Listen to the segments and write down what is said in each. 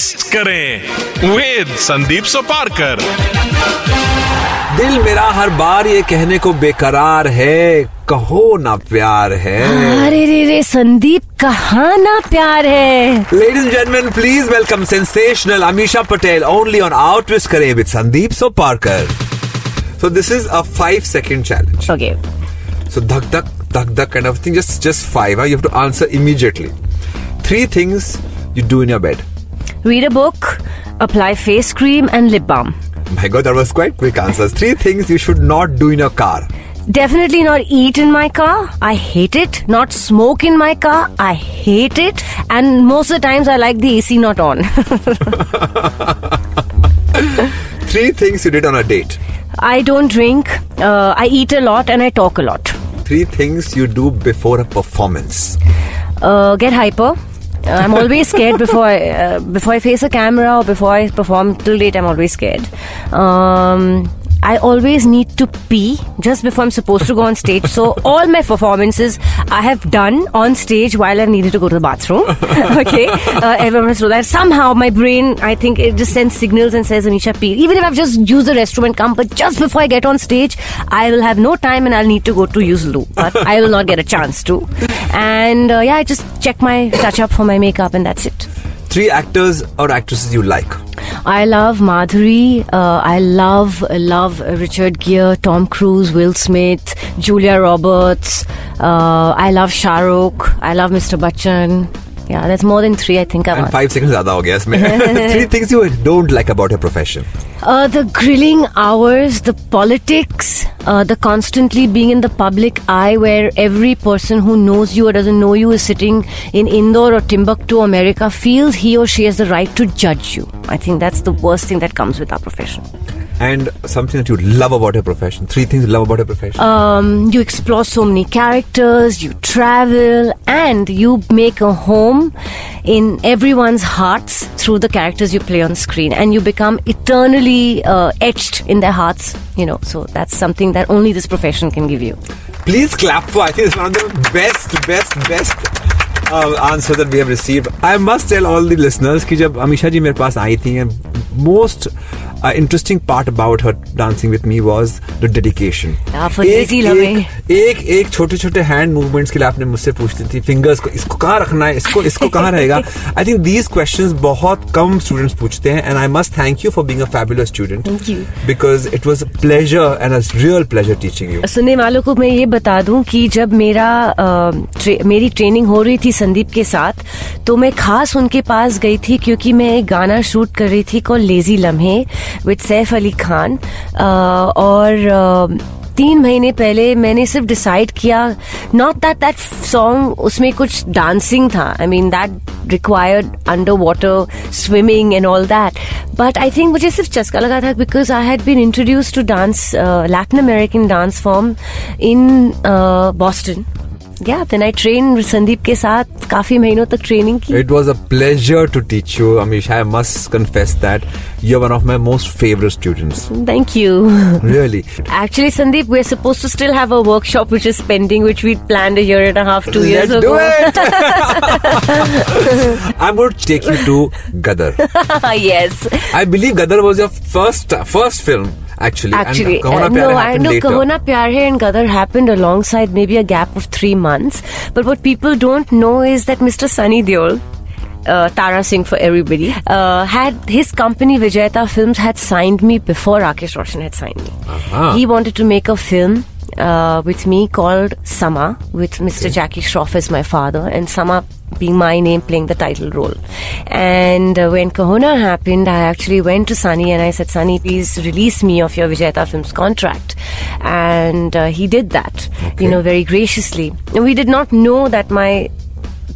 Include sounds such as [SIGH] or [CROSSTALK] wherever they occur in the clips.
test करें with Sandeep Soparkar दिल मेरा हर बार ये कहने को बेकरार है कहो ना प्यार है। अरे रे रे संदीप कहा ना प्यार है? Ladies gentleman please welcome sensational Ameesha Patel only on out twist करे with Sandeep so so this is a five second challenge okay so धक धक धक धक kind of thing just just five you have to answer immediately three things you do in your bed read a book apply face cream and lip balm. My God, that was quite quick answers. Three things you should not do in a car. definitely not eat in my car. I hate it. Not smoke in my car. I hate it. And most of the times i like the ac not on. [LAUGHS] Three things you did on a date. i don't drink. Uh, i eat a lot and i talk a lot. Three things you do before a performance. uh, get hyper I'm always scared before I uh, before I face a camera or before I perform. Till date, I'm always scared. Um, I always need to pee just before I'm supposed to go on stage. So all my performances I have done on stage while I needed to go to the bathroom. [LAUGHS] okay, uh, everyone has to that. Somehow my brain, I think, it just sends signals and says, "Amisha, pee." Even if I've just used the restroom and come, but just before I get on stage, I will have no time and I'll need to go to use loo. But I will not get a chance to. And uh, yeah, I just check my touch up for my makeup and that's it. Three actors or actresses you like. I love Madhuri. Uh, I love love Richard Gere, Tom Cruise, Will Smith, Julia Roberts. Uh, I love Shah Rukh. I love Mr. Bachchan. Yeah, that's more than three. I think I And want. five seconds ज़्यादा हो गया इसमें. Three things you don't like about your profession. Uh, the grilling hours, the politics, uh, the constantly being in the public eye where every person who knows you or doesn't know you is sitting in Indore or Timbuktu, America, feels he or she has the right to judge you. I think that's the worst thing that comes with our profession. And something that you love about your profession. Three things you love about your profession. um, you explore so many characters, you travel, and you make a home in everyone's hearts through the characters you play on screen, and you become eternally uh, etched in their hearts. You know, so that's something that only this profession can give you. Please clap for. I think it's one of the best, best, best uh, answer that we have received. I must tell all the listeners कि जब अमीशा जी मेरे पास आई थी uh, interesting part about her dancing with me was the dedication. Yeah, for एक, एक, छोटे छोटे हैंड मूवमेंट्स के लिए आपने मुझसे पूछती थी फिंगर्स को इसको कहाँ रखना है इसको इसको कहाँ रहेगा? आई थिंक दीज क्वेश्चन बहुत कम स्टूडेंट्स पूछते हैं and I must thank you for being a fabulous student because it was pleasure and real pleasure teaching you सुनने वालों को मैं ये बता दूँ कि जब मेरा ट्रे, मेरी ट्रेनिंग हो रही थी संदीप के साथ तो मैं खास उनके पास गई थी क्योंकि मैं एक गाना शूट कर रही थी call lazy Lamhe with Saif Ali Khan और तीन महीने पहले मैंने सिर्फ़ डिसाइड किया नॉट दैट दैट सॉन्ग उसमें कुछ डांसिंग था I mean that required under water swimming and all that but I think मुझे सिर्फ़ चस्का लगा था because I had been introduce to dance Latin American dance form in Boston या then I train Sandeep के साथ काफ़ी महीनों तक ट्रेनिंग की It was a pleasure to teach you, Amish. I must confess that you're one of my most favorite students. Thank you Really. Actually, Sandeep, we're supposed to still have a workshop which is pending, which we planned a year and a half, two Let's years ago. Let's do it. I'm going to take you to Gadar. yes. I believe Gadar was your first first film, actually. Actually, and uh, Pyar no, I know later. Kaho Na Pyar Hai and Gadar happened alongside maybe a gap of three months. But what people don't know is that Mr. Sunny Deol, uh, Tara Singh for everybody, uh, had his company Vijayata Films had signed me before Rakesh Roshan had signed me. Uh-huh. He wanted to make a film uh, with me called Sama, with Mr. Jackie Shroff as my father, and Sama being my name playing the title role. And uh, when Kaho Na happened, I actually went to Sunny and I said, Sunny, please release me of your Vijayata Films contract. And uh, he did that, you know, very graciously. And we did not know that my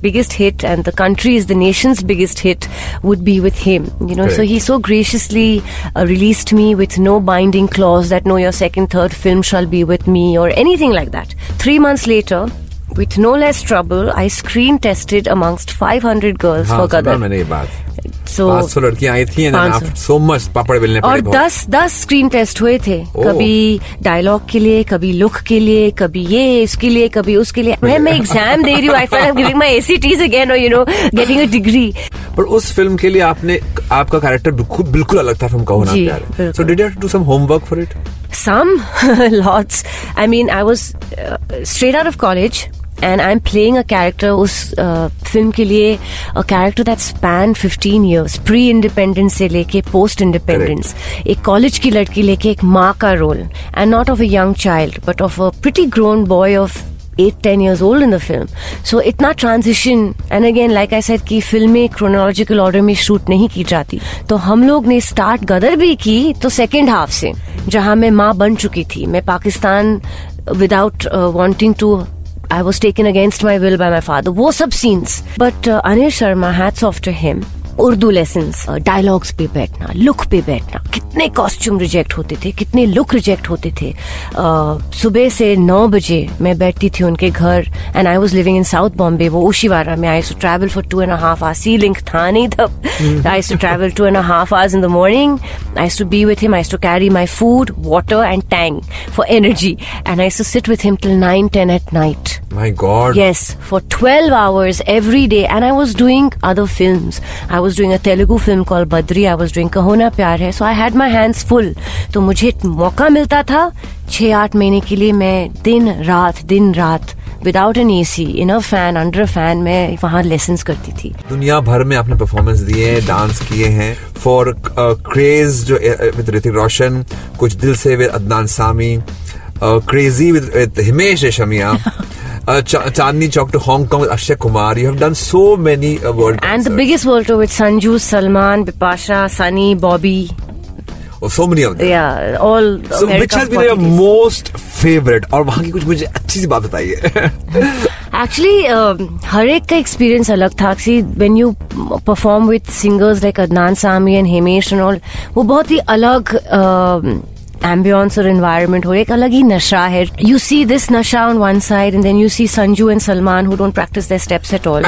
biggest hit and the country's the nation's biggest hit would be with him you know so he so graciously uh, released me with no binding clause that no your second third film shall be with me or anything like that 3 months later with no less trouble i screen tested amongst 500 girls हाँ, for Gadar मैंने ये बात। So पाँच सौ लड़कियाँ आई थी पाँच सौ। मच पापड़ बेलने और। दस दस स्क्रीन टेस्ट हुए थे। ओह। कभी डायलॉग के लिए कभी लुक के लिए कभी ये इसके लिए कभी उसके लिए। मैं मैं एग्ज़ाम दे रही हूँ I feel giving my SATs again और you know getting a degree पर उस फ़िल्म के लिए आपने आपका कैरेक्टर बिल्कुल बिल्कुल अलग था from Kaho Na Pyaar. So did you have to do some homework for it Some, [LAUGHS] lots. I mean, I was uh, straight out of college. And I'm playing a character उस फ़िल्म के लिए a character that spanned 15 years pre independence से लेके post independence एक college की लड़की लेके एक माँ का role and not of a young child but of a pretty grown boy of eight ten years old in the film so इतना transition and again like I said कि फ़िल्में क्रोनोलॉजिकल ऑर्डर में शूट नहीं की जाती तो हम लोग ने स्टार्ट गदर भी की तो सेकेंड हाफ़ से जहाँ मैं माँ बन चुकी थी मैं Pakistan without wanting to I was taken against my will by my father. Wo sab scenes. But uh, Anil Sharma, hats off to him. Urdu lesson dialogues पे बैठना लुक पे बैठना। कितने कॉस्ट्यूम रिजेक्ट होते थे कितने लुक रिजेक्ट होते थे। uh, सुबह से नौ बजे मैं बैठती थी उनके घर and I was living in south Bombay वो ओशीवारा में। I to travel for two and half hour sea link था नहीं तब। I to travel two and half hours in the morning I to be with him I to carry my food water and Tang for energy and I to sit with him till nine ten at night my god Yes, for 12 hours every day. And I was doing other films. I was doing a Telugu film called Badri. I was doing Kahona Pyar Hai. So I had my hands full. तो मुझे मौका मिलता था छह आठ महीने के लिए मैं दिन रात दिन रात without an AC in a fan under a fan मैं वहाँ लेसन करती थी दुनिया भर में आपने परफॉर्मेंस दिए हैं डांस किए हैं फॉर क्रेज जो विद ऋतिक रोशन कुछ दिल से with Adnan Sami crazy with Himesh Reshammiya uh, Ch- Chandni Chowk to Hong Kong with Akshay Kumar. You have done so many uh, world And the biggest world tour with Sanju, Salman, Bipasha, Sunny, Bobby. Oh, so many of them. Yeah, all So which has been your most favorite? और वहाँ की कुछ मुझे अच्छी सी बात बताइए actually हर एक का एक्सपीरियंस अलग था see when you perform with singers like Adnan Sami and Himesh and all वो बहुत ही अलग एम्बियंस और एनवायरनमेंट हो एक अलग ही नशा है यू सी दिस नशा on one side and then you see Sanju and Salman who don't practice their steps at all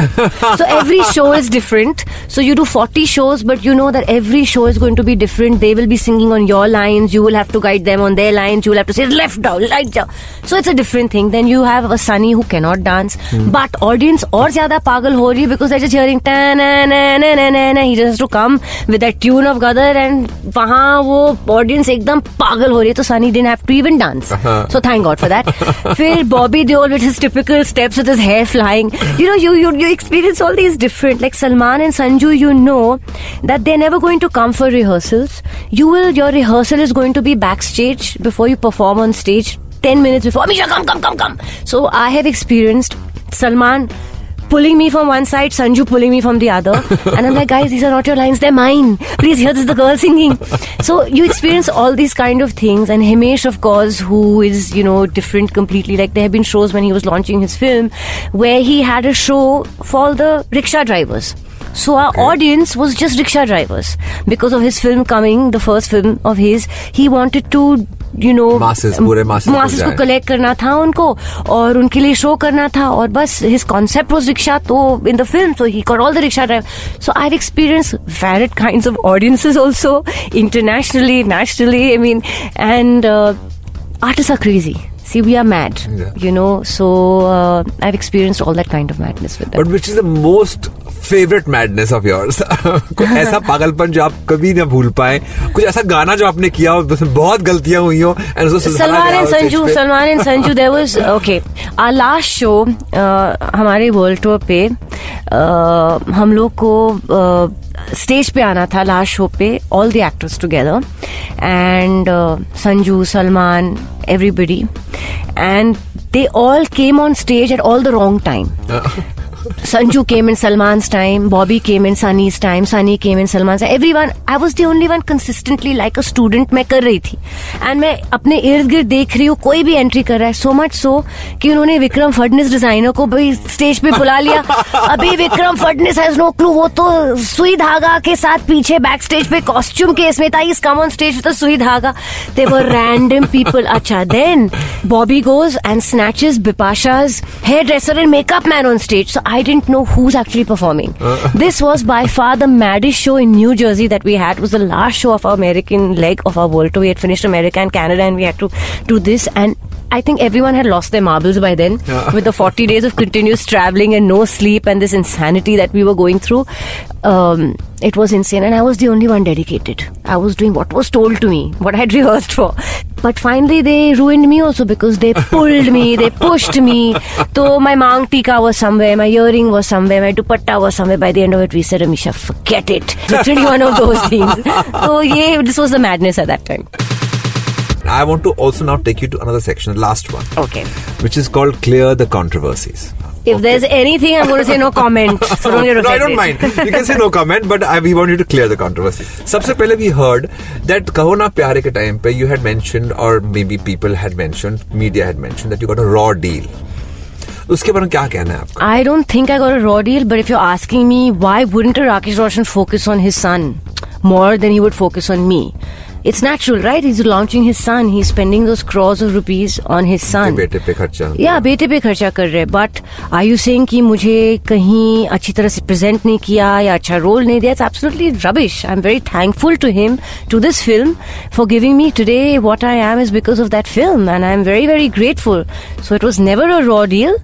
so every show is different so you do 40 shows but you know that every show is going to be different they will be singing on your lines you will have to guide them on their lines you will have to say left down right down so it's a different thing then you have a sunny who cannot dance but audience और ज्यादा पागल हो रही है because they're just hearing ta na na na na na na he just has to come with that tune of Gadar and वहाँ वो audience एकदम पागल पागल हो रही है तो Sunny didn't have to even dance so thank God for that फिर Bobby Deol with his typical steps with his hair flying you know you you you experience all these different like Salman and Sanju you know that they never going to come for rehearsals you will your rehearsal is going to be back stage before you perform on stage ten minutes before. Amisha, come, come, come, come. So I have pulling me from one side, Sanju pulling me from the other. and I'm like, guys, these are not your lines, they're mine. Please hear this the girl singing. So you experience all these kind of things. And Himesh, of course, who is, you know, different completely. Like there have been shows when he was launching his film where he had a show for the rickshaw drivers. So our audience was just rickshaw drivers. Because of his film coming, the first film of his, he wanted to, you know masses पूरे को को collect करना था उनको और उनके लिए show करना था और बस हिज कॉन्सेप्ट वॉज़ रिक्शा तो in the film so he got all the rickshaw drive so I experience varied kind of audiences also internationally nationally I mean and artists are crazy. See we are mad Yeah. you know so uh, i've experienced all that kind of madness with them But which is the most favourite madness of yours ऐसा पागलपन जो आप कभी ना भूल पाए कुछ ऐसा गाना जो आपने किया हो जिसमें बहुत गलतियाँ हुई हो एंड उसको Salman and Sanju. Salman and Sanju there was okay our last show हमारे वर्ल्ड टूर पे uh, हम लोग को स्टेज पे आना था लास्ट शो पे all the actors together and Sanju Salman everybody and they all came on stage at all the wrong time Sanju came in Salman time Bobby came in Sunny time Sunny came in Salman every one I was the only one consistently like a student मैं कर रही थी। And मैं अपने इर्द गिर्द देख रही हूँ कोई भी एंट्री कर रहा है सो मच सो कि उन्होंने विक्रम फडनिस डिज़ाइनर को भी स्टेज पे बुला लिया। [LAUGHS] अभी Vikram Phadnis has no clue वो तो सुई धागा के साथ पीछे बैक स्टेज पे कॉस्ट्यूम के इसमें था इस कम ऑन स्टेज तो सुई धागा। दे वर रैंडम पीपल अच्छा then Bobby goes and snatches Bipasha's hairdresser and makeup man on stage so I I didn't know who's actually performing. [LAUGHS] this was by far the maddest show in New Jersey that we had. It was the last show of our American leg of our world tour. We had finished America and Canada and we had to do this and I think everyone had lost their marbles by then [LAUGHS] with the 40 days of continuous traveling and no sleep and this insanity that we were going through. Um, it was insane and I was the only one dedicated. I was doing what was told to me, what I had [LAUGHS] rehearsed for. But finally they ruined me also because they pulled me, they pushed me. So my mang tika was somewhere, my earring was somewhere, my dupatta was somewhere. By the end of it, we said, Amisha, forget it. [LAUGHS] It's really one of those things. So yeah, this was the madness at that time. I want to also now take you to another section, the last one, Okay. which is called Clear the Controversies. If there's anything, I'm going to say no comment. [LAUGHS] So don't get no, I offended. don't mind. You can say no comment, but I, we want you to clear the controversy. सबसे पहले we heard that कहो ना प्यारे के time पे you had mentioned or maybe people had mentioned, media had mentioned that you got a raw deal. उसके बारे में क्या कहना है आपका I don't think I got a raw deal, but if you're asking me, why wouldn't a Rakesh Roshan focus on his son more than he would focus on me? It's natural, right? He's launching his son. He's spending those crores of rupees on his son. बेटे पे खर्चा या बेटे पे खर्चा कर रहे but are you saying कि मुझे कहीं अच्छी तरह से प्रेजेंट नहीं किया या अच्छा रोल नहीं दिया it's absolutely rubbish I am very thankful to him to this film for giving me today what I am is because of that film and I am very very grateful so it was never a raw deal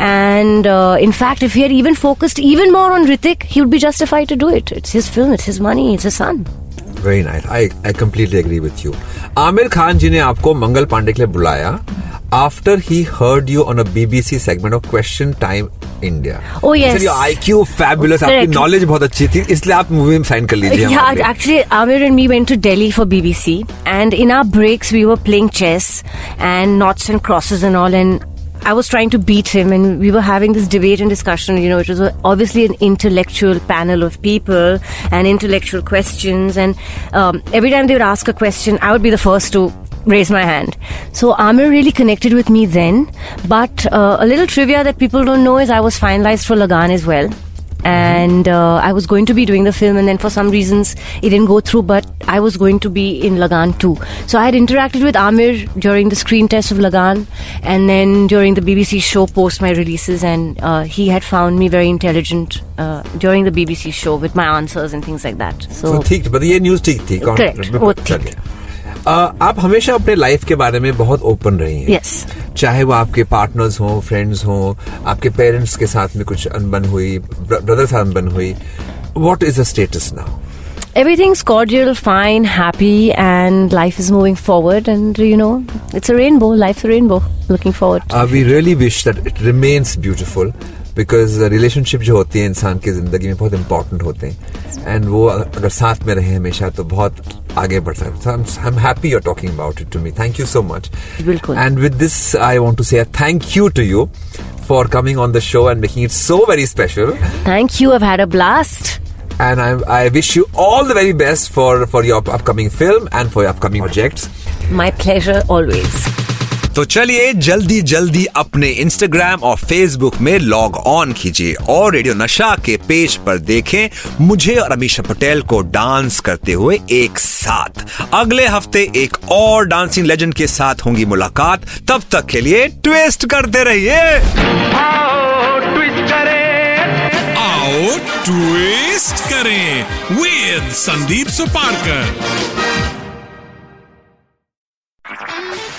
and in fact if he had even focused even more on Ritik, he would be justified to do it. It's his film, it's his money, it's his son. very nice. I I completely agree with you Aamir Khan ji ने आपको मंगल पांडे के लिए after he heard you on a BBC segment of Question Time India. Oh yes. Your IQ fabulous. Correct. आपकी knowledge बहुत अच्छी थी इसलिए आप मूवी में साइन कर लीजिए. Yeah, actually Amir and me went to Delhi for BBC and in our breaks we were playing chess and noughts and crosses and all and I was trying to beat him, and we were having this debate and discussion. You know, it was obviously an intellectual panel of people and intellectual questions. And um, every time they would ask a question, I would be the first to raise my hand. So Amir really connected with me then. But uh, a little trivia that people don't know is I was finalized for Lagan as well and uh, I was going to be doing the film, and then for some reasons it didn't go through. But I was going to be in Lagan too, so I had interacted with Amir during the screen test of Lagan, and then during the BBC show post my releases, and uh, he had found me very intelligent uh, during the BBC show with my answers and things like that. So, तो ठीक मतलब ये news ठीक थी Correct, वो ठीक चलिए। अ, आप हमेशा अपने लाइफ के बारे में बहुत ओपन रही हैं yes. चाहे वो आपके पार्टनर्स हों फ्रेंड्स हों आपके पेरेंट्स के साथ में कुछ अनबन हुई ब्रदर साथ अनबन हुई what is the status now Everything's cordial, fine, happy, and life is moving forward. And you know, it's a rainbow. Life's a rainbow. Looking forward. uh, we really wish that it remains beautiful because relationship जो होती है इंसान की ज़िंदगी में बहुत important होते हैं एंड वो अगर साथ में रहे हमेशा तो बहुत आगे बढ़ सकते हैं I am happy you're talking about it to me thank you so much बिल्कुल। And with this I want to से thank you to you for coming on the show and making it so very special Thank you. I've had a blast. and I, I wish you all the very best for, for your upcoming film and for your upcoming projects. My pleasure always. तो चलिए जल्दी जल्दी अपने Instagram और Facebook में log on कीजिए और radio नशा के पेज पर देखें मुझे और अमीषा पटेल को डांस करते हुए एक साथ। अगले हफ़्ते एक और डांसिंग लेजेंड के साथ होंगी मुलाकात। तब तक के लिए ट्विस्ट करते रहिए। ट्विस्ट करें विद संदीप सुपारकर।